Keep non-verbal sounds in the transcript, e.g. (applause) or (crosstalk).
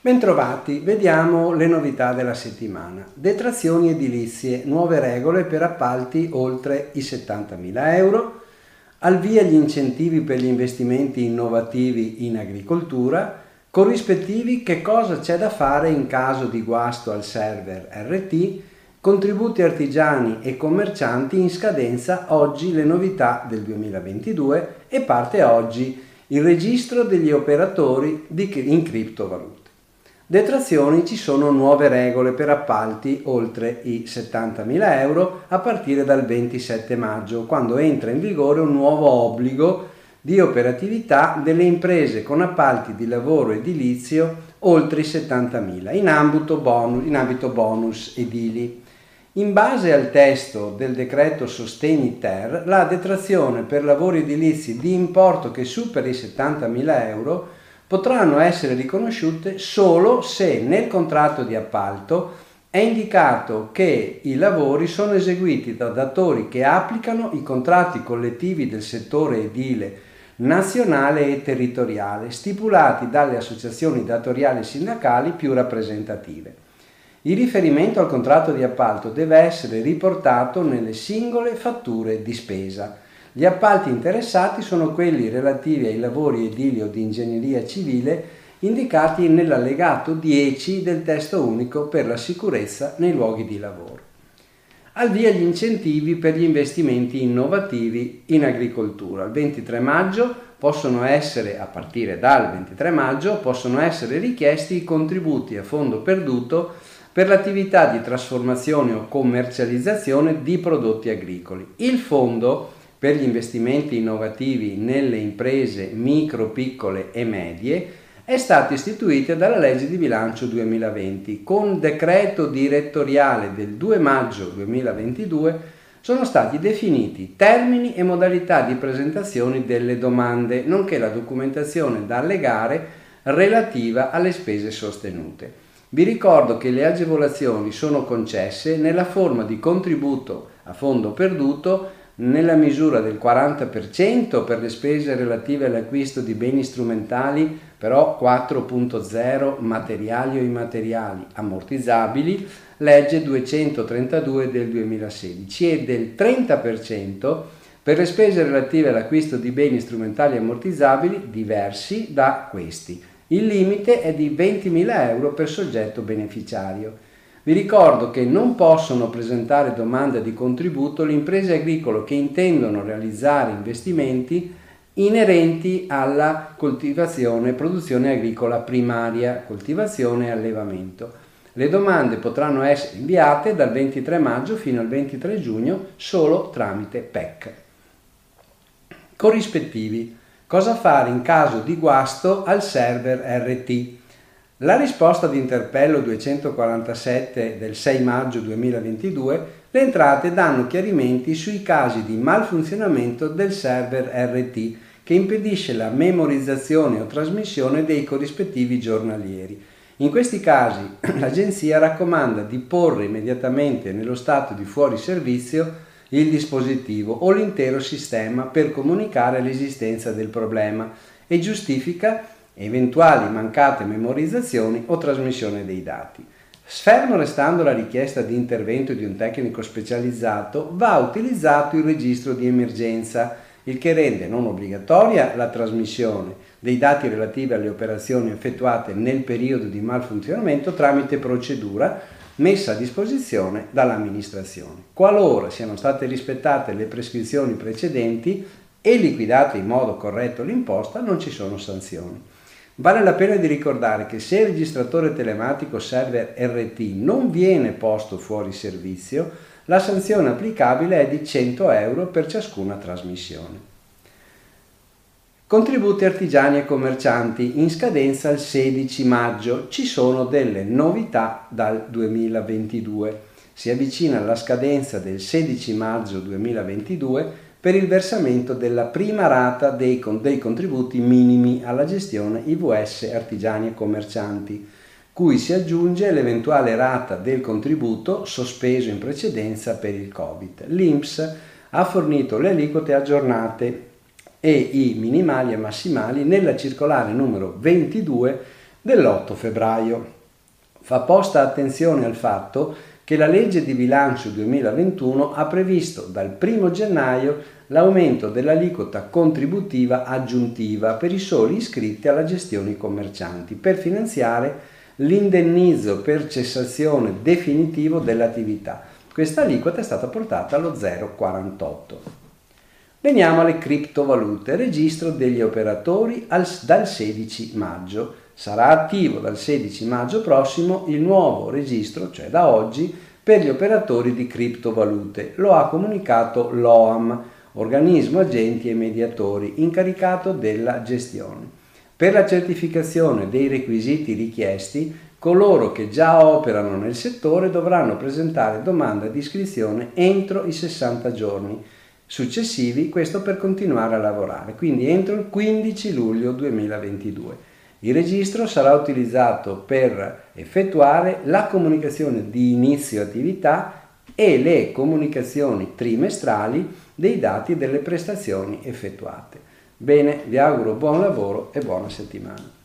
Bentrovati, vediamo le novità della settimana. Detrazioni edilizie, nuove regole per appalti oltre i 70.000 euro, al via gli incentivi per gli investimenti innovativi in agricoltura, corrispettivi che cosa c'è da fare in caso di guasto al server RT, contributi artigiani e commercianti in scadenza oggi le novità del 2022 e parte oggi il registro degli operatori in criptovalute. Detrazioni ci sono nuove regole per appalti oltre i 70.000 euro a partire dal 27 maggio, quando entra in vigore un nuovo obbligo di operatività delle imprese con appalti di lavoro edilizio oltre i 70.000 in ambito bonus, in ambito bonus edili. In base al testo del decreto Sostegni Ter, la detrazione per lavori edilizi di importo che superi i 70.000 euro potranno essere riconosciute solo se nel contratto di appalto è indicato che i lavori sono eseguiti da datori che applicano i contratti collettivi del settore edile nazionale e territoriale stipulati dalle associazioni datoriali sindacali più rappresentative. Il riferimento al contratto di appalto deve essere riportato nelle singole fatture di spesa gli appalti interessati sono quelli relativi ai lavori edili o di ingegneria civile indicati nell'allegato 10 del testo unico per la sicurezza nei luoghi di lavoro. Al via gli incentivi per gli investimenti innovativi in agricoltura. Il 23 maggio possono essere, a partire dal 23 maggio, possono essere richiesti i contributi a fondo perduto per l'attività di trasformazione o commercializzazione di prodotti agricoli. Il fondo per gli investimenti innovativi nelle imprese micro, piccole e medie è stato istituito dalla legge di bilancio 2020. Con decreto direttoriale del 2 maggio 2022 sono stati definiti termini e modalità di presentazione delle domande, nonché la documentazione da allegare relativa alle spese sostenute. Vi ricordo che le agevolazioni sono concesse nella forma di contributo a fondo perduto nella misura del 40% per le spese relative all'acquisto di beni strumentali, però 4.0 materiali o immateriali ammortizzabili, legge 232 del 2016 e del 30% per le spese relative all'acquisto di beni strumentali ammortizzabili diversi da questi. Il limite è di 20.000 euro per soggetto beneficiario. Vi ricordo che non possono presentare domanda di contributo le imprese agricole che intendono realizzare investimenti inerenti alla coltivazione e produzione agricola primaria, coltivazione e allevamento. Le domande potranno essere inviate dal 23 maggio fino al 23 giugno solo tramite PEC. Corrispettivi. Cosa fare in caso di guasto al server RT? La risposta di interpello 247 del 6 maggio 2022, le entrate danno chiarimenti sui casi di malfunzionamento del server RT che impedisce la memorizzazione o trasmissione dei corrispettivi giornalieri. In questi casi (clears throat) l'agenzia raccomanda di porre immediatamente nello stato di fuori servizio il dispositivo o l'intero sistema per comunicare l'esistenza del problema e giustifica eventuali mancate memorizzazioni o trasmissione dei dati. Fermo restando la richiesta di intervento di un tecnico specializzato, va utilizzato il registro di emergenza, il che rende non obbligatoria la trasmissione dei dati relativi alle operazioni effettuate nel periodo di malfunzionamento tramite procedura messa a disposizione dall'amministrazione. Qualora siano state rispettate le prescrizioni precedenti e liquidate in modo corretto l'imposta, non ci sono sanzioni. Vale la pena di ricordare che se il registratore telematico server RT non viene posto fuori servizio, la sanzione applicabile è di 100 euro per ciascuna trasmissione. Contributi artigiani e commercianti in scadenza il 16 maggio. Ci sono delle novità dal 2022. Si avvicina la scadenza del 16 maggio 2022 per il versamento della prima rata dei, dei contributi minimi alla gestione IVS artigiani e commercianti, cui si aggiunge l'eventuale rata del contributo sospeso in precedenza per il Covid. L'INPS ha fornito le aliquote aggiornate e i minimali e massimali nella circolare numero 22 dell'8 febbraio. Fa posta attenzione al fatto che la legge di bilancio 2021 ha previsto dal 1 gennaio l'aumento dell'aliquota contributiva aggiuntiva per i soli iscritti alla gestione commercianti per finanziare l'indennizzo per cessazione definitivo dell'attività. Questa aliquota è stata portata allo 0,48. Veniamo alle criptovalute, registro degli operatori al, dal 16 maggio. Sarà attivo dal 16 maggio prossimo il nuovo registro, cioè da oggi, per gli operatori di criptovalute. Lo ha comunicato l'OAM, organismo agenti e mediatori, incaricato della gestione. Per la certificazione dei requisiti richiesti, coloro che già operano nel settore dovranno presentare domanda di iscrizione entro i 60 giorni successivi, questo per continuare a lavorare, quindi entro il 15 luglio 2022. Il registro sarà utilizzato per effettuare la comunicazione di inizio attività e le comunicazioni trimestrali dei dati delle prestazioni effettuate. Bene, vi auguro buon lavoro e buona settimana.